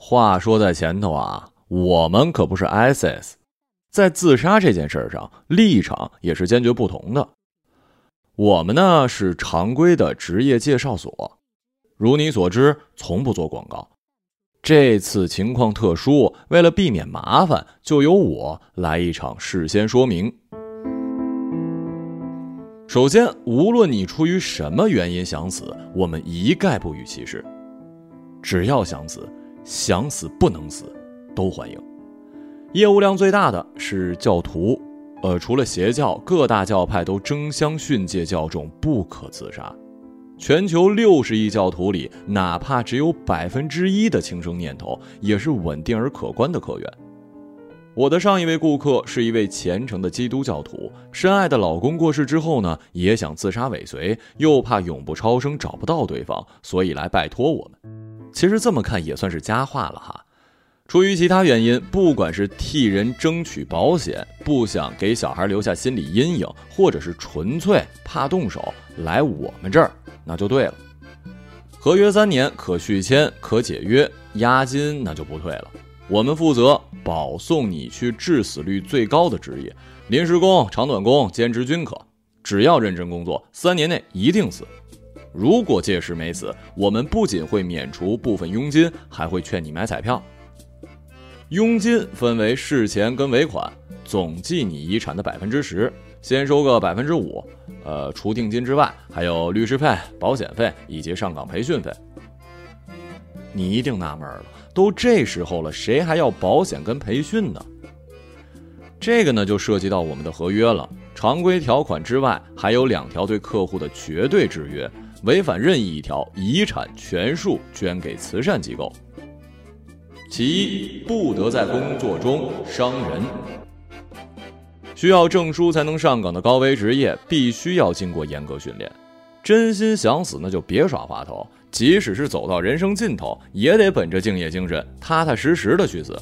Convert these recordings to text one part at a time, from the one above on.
话说在前头啊，我们可不是 ISIS，在自杀这件事上立场也是坚决不同的。我们呢是常规的职业介绍所，如你所知，从不做广告。这次情况特殊，为了避免麻烦，就由我来一场事先说明。首先，无论你出于什么原因想死，我们一概不予歧视。只要想死，想死不能死，都欢迎。业务量最大的是教徒，呃，除了邪教，各大教派都争相训诫教众不可自杀。全球六十亿教徒里，哪怕只有百分之一的轻生念头，也是稳定而可观的客源。我的上一位顾客是一位虔诚的基督教徒，深爱的老公过世之后呢，也想自杀尾随，又怕永不超生找不到对方，所以来拜托我们。其实这么看也算是佳话了哈。出于其他原因，不管是替人争取保险，不想给小孩留下心理阴影，或者是纯粹怕动手，来我们这儿。那就对了，合约三年，可续签，可解约，押金那就不退了。我们负责保送你去致死率最高的职业，临时工、长短工、兼职均可，只要认真工作，三年内一定死。如果届时没死，我们不仅会免除部分佣金，还会劝你买彩票。佣金分为事前跟尾款，总计你遗产的百分之十。先收个百分之五，呃，除定金之外，还有律师费、保险费以及上岗培训费。你一定纳闷了，都这时候了，谁还要保险跟培训呢？这个呢，就涉及到我们的合约了。常规条款之外，还有两条对客户的绝对制约：违反任意一条，遗产全数捐给慈善机构。其一，不得在工作中伤人。需要证书才能上岗的高危职业，必须要经过严格训练。真心想死，那就别耍滑头。即使是走到人生尽头，也得本着敬业精神，踏踏实实的去死。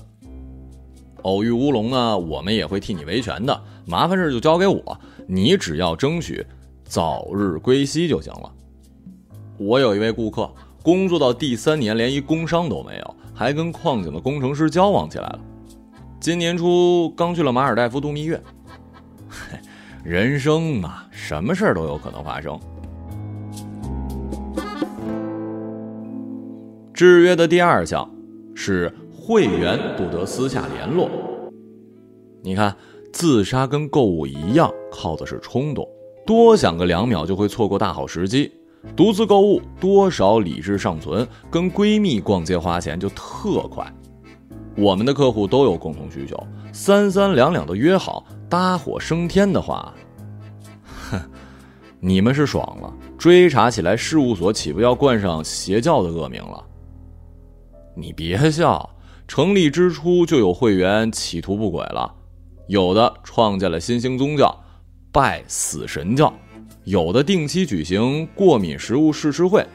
偶遇乌龙呢，我们也会替你维权的。麻烦事就交给我，你只要争取早日归西就行了。我有一位顾客，工作到第三年，连一工伤都没有，还跟矿井的工程师交往起来了。今年初刚去了马尔代夫度蜜月。人生嘛，什么事儿都有可能发生。制约的第二项是会员不得私下联络。你看，自杀跟购物一样，靠的是冲动，多想个两秒就会错过大好时机。独自购物，多少理智尚存，跟闺蜜逛街花钱就特快。我们的客户都有共同需求，三三两两的约好。搭伙升天的话，哼，你们是爽了。追查起来，事务所岂不要冠上邪教的恶名了？你别笑，成立之初就有会员企图不轨了，有的创建了新兴宗教，拜死神教；有的定期举行过敏食物试吃会，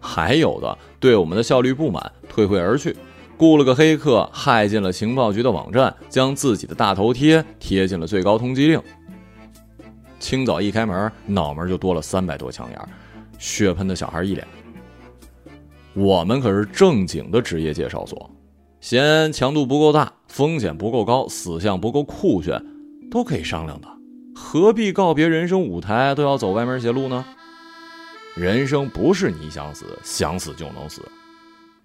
还有的对我们的效率不满，退会而去。雇了个黑客，害进了情报局的网站，将自己的大头贴贴进了最高通缉令。清早一开门，脑门就多了三百多枪眼，血喷的小孩一脸。我们可是正经的职业介绍所，嫌强度不够大，风险不够高，死相不够酷炫，都可以商量的。何必告别人生舞台，都要走歪门邪路呢？人生不是你想死想死就能死。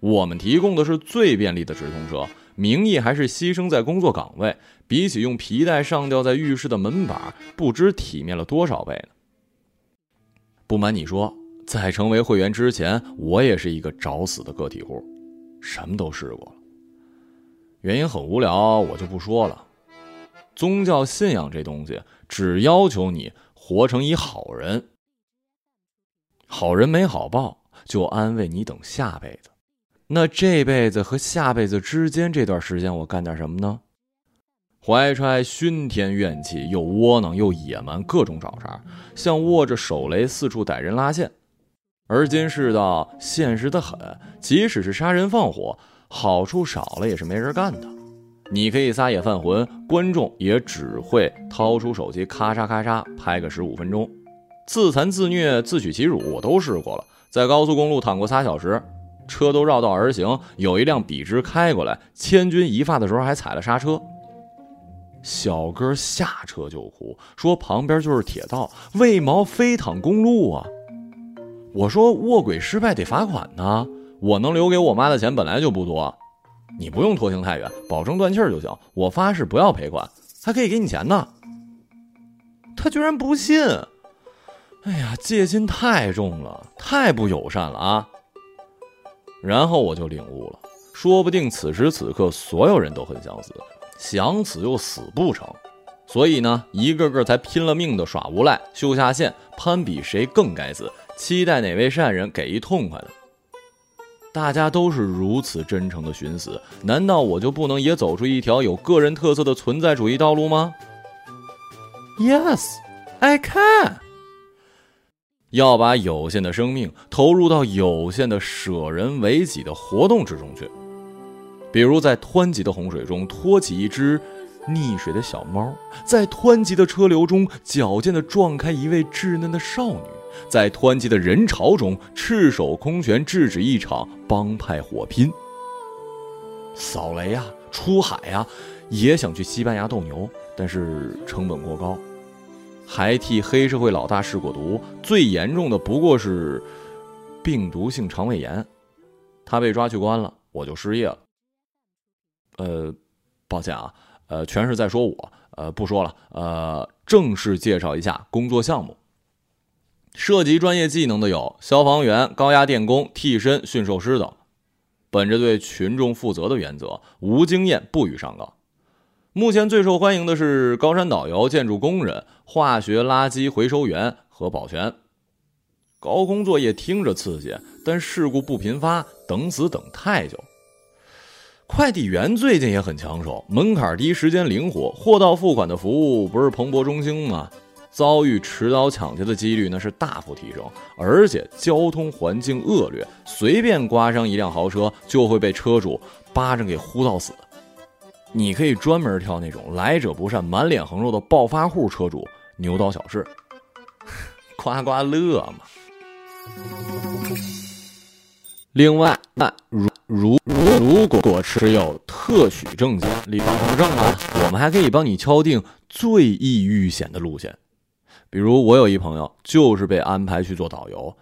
我们提供的是最便利的直通车，名义还是牺牲在工作岗位，比起用皮带上吊在浴室的门板，不知体面了多少倍呢。不瞒你说，在成为会员之前，我也是一个找死的个体户，什么都试过了。原因很无聊，我就不说了。宗教信仰这东西，只要求你活成一好人，好人没好报，就安慰你等下辈子。那这辈子和下辈子之间这段时间，我干点什么呢？怀揣熏天怨气，又窝囊又野蛮，各种找茬，像握着手雷四处逮人拉线。而今世道现实的很，即使是杀人放火，好处少了也是没人干的。你可以撒野犯浑，观众也只会掏出手机咔嚓咔嚓拍个十五分钟。自残自虐自取其辱，我都试过了，在高速公路躺过仨小时。车都绕道而行，有一辆笔直开过来，千钧一发的时候还踩了刹车。小哥下车就哭，说旁边就是铁道，为毛非躺公路啊？我说卧轨失败得罚款呢，我能留给我妈的钱本来就不多，你不用拖行太远，保证断气儿就行。我发誓不要赔款，还可以给你钱呢。他居然不信，哎呀，戒心太重了，太不友善了啊！然后我就领悟了，说不定此时此刻所有人都很想死，想死又死不成，所以呢，一个个才拼了命的耍无赖，秀下限，攀比谁更该死，期待哪位善人给一痛快的。大家都是如此真诚的寻死，难道我就不能也走出一条有个人特色的存在主义道路吗？Yes, I can。要把有限的生命投入到有限的舍人为己的活动之中去，比如在湍急的洪水中托起一只溺水的小猫，在湍急的车流中矫健地撞开一位稚嫩的少女，在湍急的人潮中赤手空拳制止一场帮派火拼。扫雷呀，出海呀，也想去西班牙斗牛。但是成本过高，还替黑社会老大试过毒，最严重的不过是病毒性肠胃炎，他被抓去关了，我就失业了。呃，抱歉啊，呃，全是在说我，呃，不说了，呃，正式介绍一下工作项目。涉及专业技能的有消防员、高压电工、替身、驯兽师等。本着对群众负责的原则，无经验不予上岗。目前最受欢迎的是高山导游、建筑工人、化学垃圾回收员和保全。高空作业听着刺激，但事故不频发，等死等太久。快递员最近也很抢手，门槛低，时间灵活，货到付款的服务不是蓬勃中兴吗？遭遇持刀抢劫的几率那是大幅提升，而且交通环境恶劣，随便刮伤一辆豪车就会被车主巴掌给呼到死。你可以专门挑那种来者不善、满脸横肉的暴发户车主，牛刀小试，刮刮乐嘛。另外，那如如如果持有特许证件、立保证啊，我们还可以帮你敲定最易遇险的路线。比如，我有一朋友就是被安排去做导游，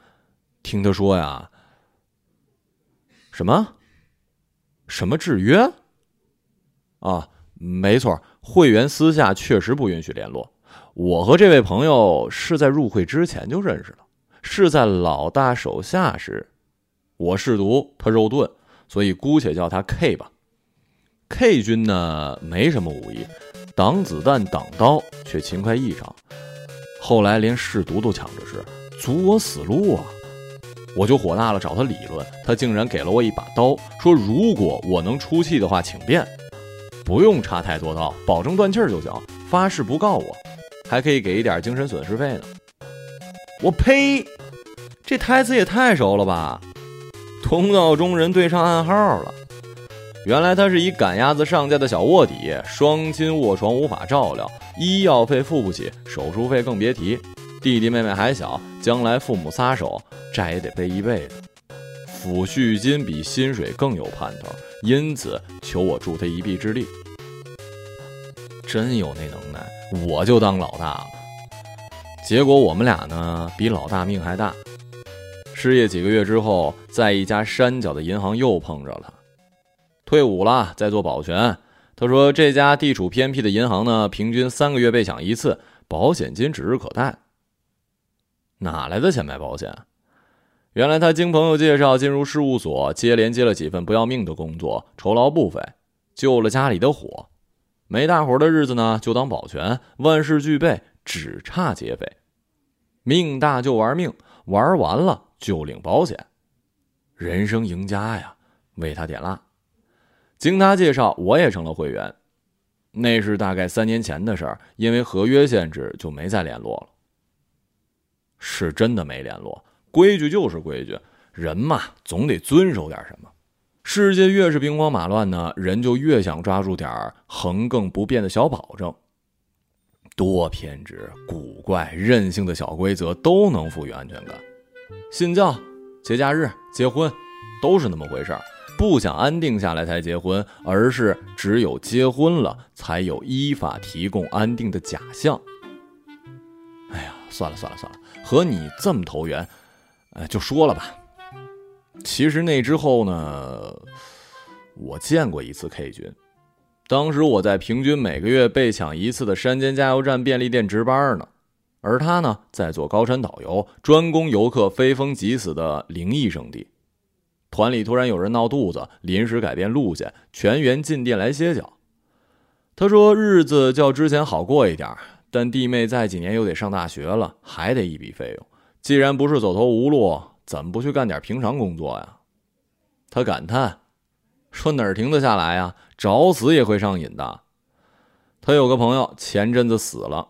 听他说呀，什么什么制约。啊，没错，会员私下确实不允许联络。我和这位朋友是在入会之前就认识了，是在老大手下时，我试毒，他肉盾，所以姑且叫他 K 吧。K 君呢，没什么武艺，挡子弹、挡刀却勤快异常。后来连试毒都抢着吃，阻我死路啊！我就火大了，找他理论，他竟然给了我一把刀，说如果我能出气的话，请便。不用插太多刀，保证断气儿就行。发誓不告我，还可以给一点精神损失费呢。我呸！这台词也太熟了吧？同道中人对上暗号了。原来他是一赶鸭子上架的小卧底，双亲卧床无法照料，医药费付不起，手术费更别提。弟弟妹妹还小，将来父母撒手，债也得背一辈子。抚恤金比薪水更有盼头。因此，求我助他一臂之力。真有那能耐，我就当老大了。结果我们俩呢，比老大命还大。失业几个月之后，在一家山脚的银行又碰着了。退伍了，在做保全。他说这家地处偏僻的银行呢，平均三个月被抢一次，保险金指日可待。哪来的钱买保险？原来他经朋友介绍进入事务所，接连接了几份不要命的工作，酬劳不菲，救了家里的火。没大活的日子呢，就当保全，万事俱备，只差劫匪。命大就玩命，玩完了就领保险，人生赢家呀！为他点蜡。经他介绍，我也成了会员。那是大概三年前的事儿，因为合约限制，就没再联络了。是真的没联络。规矩就是规矩，人嘛总得遵守点什么。世界越是兵荒马乱呢，人就越想抓住点横亘不变的小保证。多偏执、古怪、任性的小规则都能赋予安全感。信教、节假日、结婚、都是那么回事儿。不想安定下来才结婚，而是只有结婚了才有依法提供安定的假象。哎呀，算了算了算了，和你这么投缘，哎，就说了吧。其实那之后呢，我见过一次 K 君，当时我在平均每个月被抢一次的山间加油站便利店值班呢，而他呢在做高山导游，专攻游客非疯即死的灵异圣地。团里突然有人闹肚子，临时改变路线，全员进店来歇脚。他说日子较之前好过一点，但弟妹再几年又得上大学了，还得一笔费用。既然不是走投无路，怎么不去干点平常工作呀？他感叹说：“哪儿停得下来呀？找死也会上瘾的。”他有个朋友前阵子死了，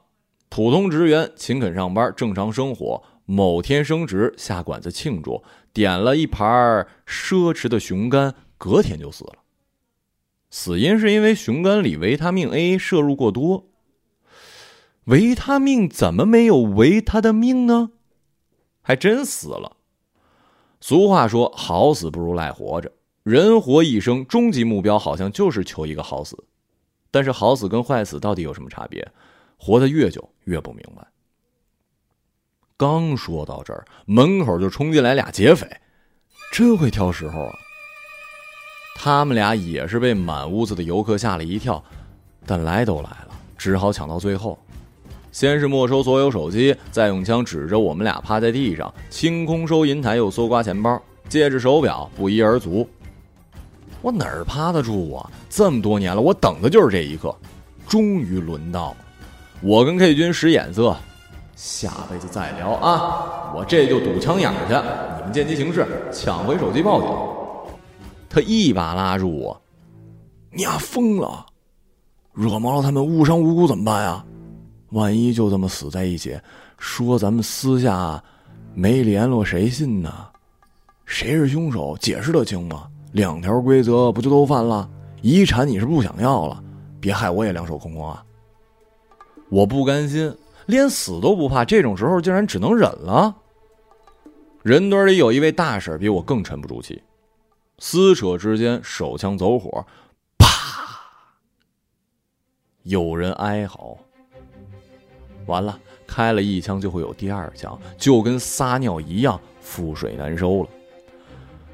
普通职员，勤恳上班，正常生活。某天升职，下馆子庆祝。点了一盘奢侈的熊肝，隔天就死了。死因是因为熊肝里维他命 A 摄入过多。维他命怎么没有维他的命呢？还真死了。俗话说：“好死不如赖活着。”人活一生，终极目标好像就是求一个好死。但是好死跟坏死到底有什么差别？活得越久越不明白。刚说到这儿，门口就冲进来俩劫匪，真会挑时候啊！他们俩也是被满屋子的游客吓了一跳，但来都来了，只好抢到最后。先是没收所有手机，再用枪指着我们俩趴在地上，清空收银台，又搜刮钱包、戒指、手表，不一而足。我哪儿趴得住啊？这么多年了，我等的就是这一刻，终于轮到了。我跟 K 君使眼色。下辈子再聊啊！我这就堵枪眼去，你们见机行事，抢回手机报警。他一把拉住我：“你丫疯了！惹毛了他们，误伤无辜怎么办呀？万一就这么死在一起，说咱们私下没联络，谁信呢？谁是凶手，解释得清吗？两条规则不就都犯了？遗产你是不想要了？别害我也两手空空啊！我不甘心。”连死都不怕，这种时候竟然只能忍了。人堆里有一位大婶比我更沉不住气，撕扯之间手枪走火，啪！有人哀嚎。完了，开了一枪就会有第二枪，就跟撒尿一样，覆水难收了。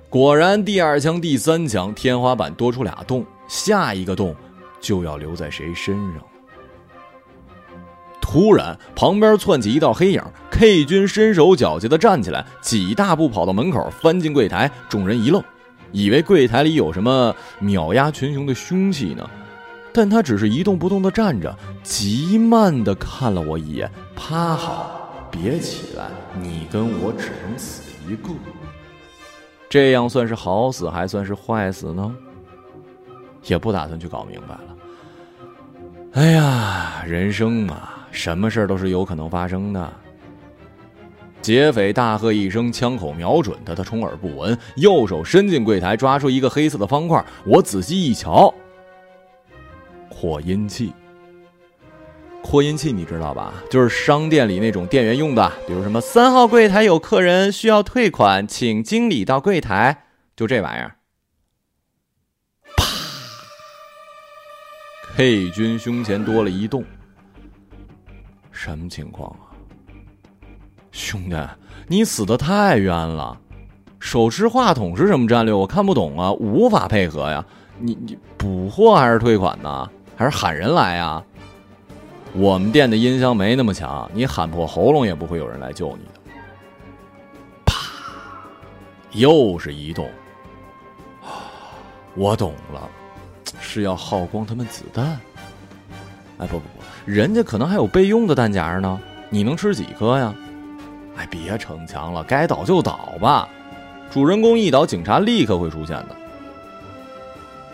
果然，第二枪、第三枪，天花板多出俩洞，下一个洞就要留在谁身上？突然，旁边窜起一道黑影，K 君身手矫捷地站起来，几大步跑到门口，翻进柜台。众人一愣，以为柜台里有什么秒压群雄的凶器呢。但他只是一动不动地站着，极慢地看了我一眼，趴好，别起来，你跟我只能死一个。这样算是好死，还算是坏死呢？也不打算去搞明白了。哎呀，人生嘛。什么事儿都是有可能发生的。劫匪大喝一声，枪口瞄准他，他充耳不闻，右手伸进柜台，抓出一个黑色的方块。我仔细一瞧，扩音器。扩音器你知道吧？就是商店里那种店员用的，比如什么三号柜台有客人需要退款，请经理到柜台，就这玩意儿。啪！K 君胸前多了一洞。什么情况啊，兄弟，你死的太冤了！手持话筒是什么战略？我看不懂啊，无法配合呀！你你补货还是退款呢？还是喊人来呀？我们店的音箱没那么强，你喊破喉咙也不会有人来救你的。啪，又是一动。我懂了，是要耗光他们子弹。哎，不不不。人家可能还有备用的弹夹呢，你能吃几颗呀？哎，别逞强了，该倒就倒吧。主人公一倒，警察立刻会出现的。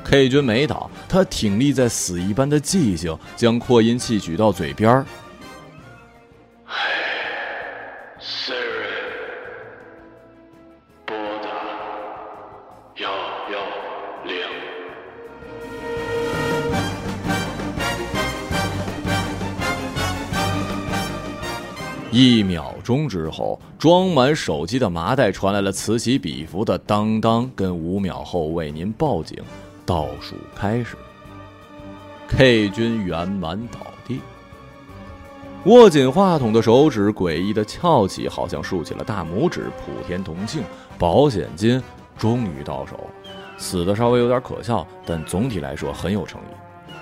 K 君没倒，他挺立在死一般的寂静，将扩音器举到嘴边秒钟之后，装满手机的麻袋传来了此起彼伏的当当，跟五秒后为您报警。倒数开始，K 君圆满倒地。握紧话筒的手指诡异的翘起，好像竖起了大拇指。普天同庆，保险金终于到手。死的稍微有点可笑，但总体来说很有诚意。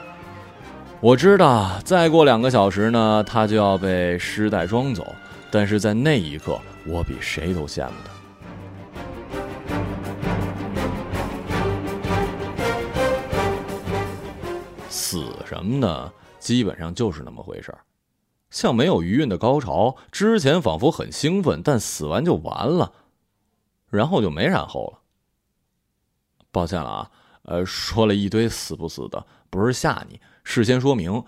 我知道，再过两个小时呢，他就要被尸袋装走。但是在那一刻，我比谁都羡慕他。死什么呢？基本上就是那么回事儿，像没有余韵的高潮。之前仿佛很兴奋，但死完就完了，然后就没然后了。抱歉了啊，呃，说了一堆死不死的，不是吓你，事先说明，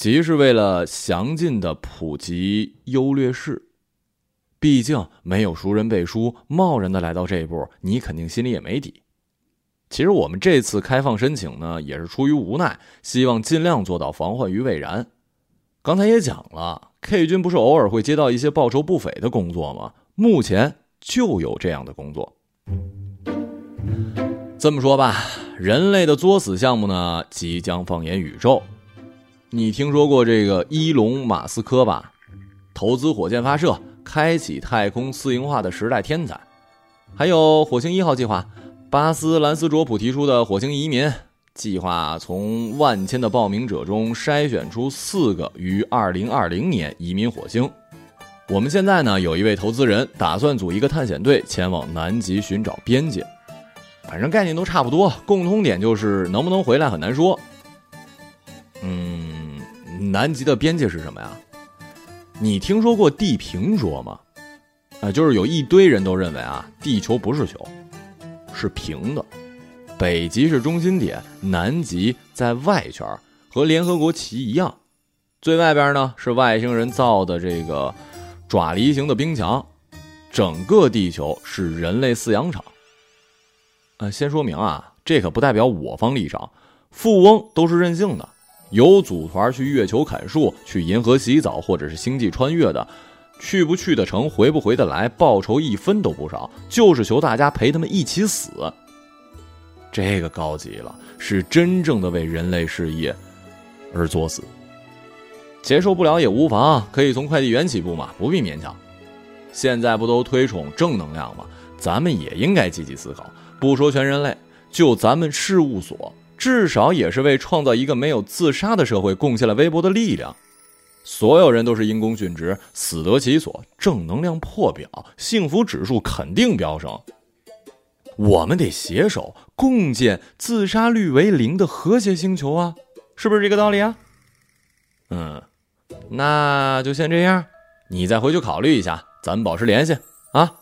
即是为了详尽的普及优劣势。毕竟没有熟人背书，贸然的来到这一步，你肯定心里也没底。其实我们这次开放申请呢，也是出于无奈，希望尽量做到防患于未然。刚才也讲了，K 君不是偶尔会接到一些报酬不菲的工作吗？目前就有这样的工作。这么说吧，人类的作死项目呢，即将放眼宇宙。你听说过这个伊隆马斯克吧？投资火箭发射，开启太空私营化的时代天才。还有火星一号计划，巴斯兰斯卓普提出的火星移民计划，从万千的报名者中筛选出四个于二零二零年移民火星。我们现在呢，有一位投资人打算组一个探险队前往南极寻找边界。反正概念都差不多，共通点就是能不能回来很难说。嗯，南极的边界是什么呀？你听说过地平说吗？啊，就是有一堆人都认为啊，地球不是球，是平的，北极是中心点，南极在外圈，和联合国旗一样，最外边呢是外星人造的这个爪梨形的冰墙，整个地球是人类饲养场。呃，先说明啊，这可不代表我方立场。富翁都是任性的，有组团去月球砍树、去银河洗澡，或者是星际穿越的，去不去得成，回不回得来，报酬一分都不少，就是求大家陪他们一起死。这个高级了，是真正的为人类事业而作死。接受不了也无妨，可以从快递员起步嘛，不必勉强。现在不都推崇正能量吗？咱们也应该积极思考。不说全人类，就咱们事务所，至少也是为创造一个没有自杀的社会贡献了微薄的力量。所有人都是因公殉职，死得其所，正能量破表，幸福指数肯定飙升。我们得携手共建自杀率为零的和谐星球啊，是不是这个道理啊？嗯，那就先这样，你再回去考虑一下，咱们保持联系啊。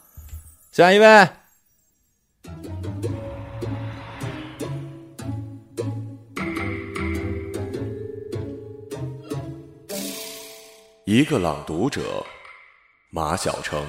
下一位。一个朗读者，马晓成。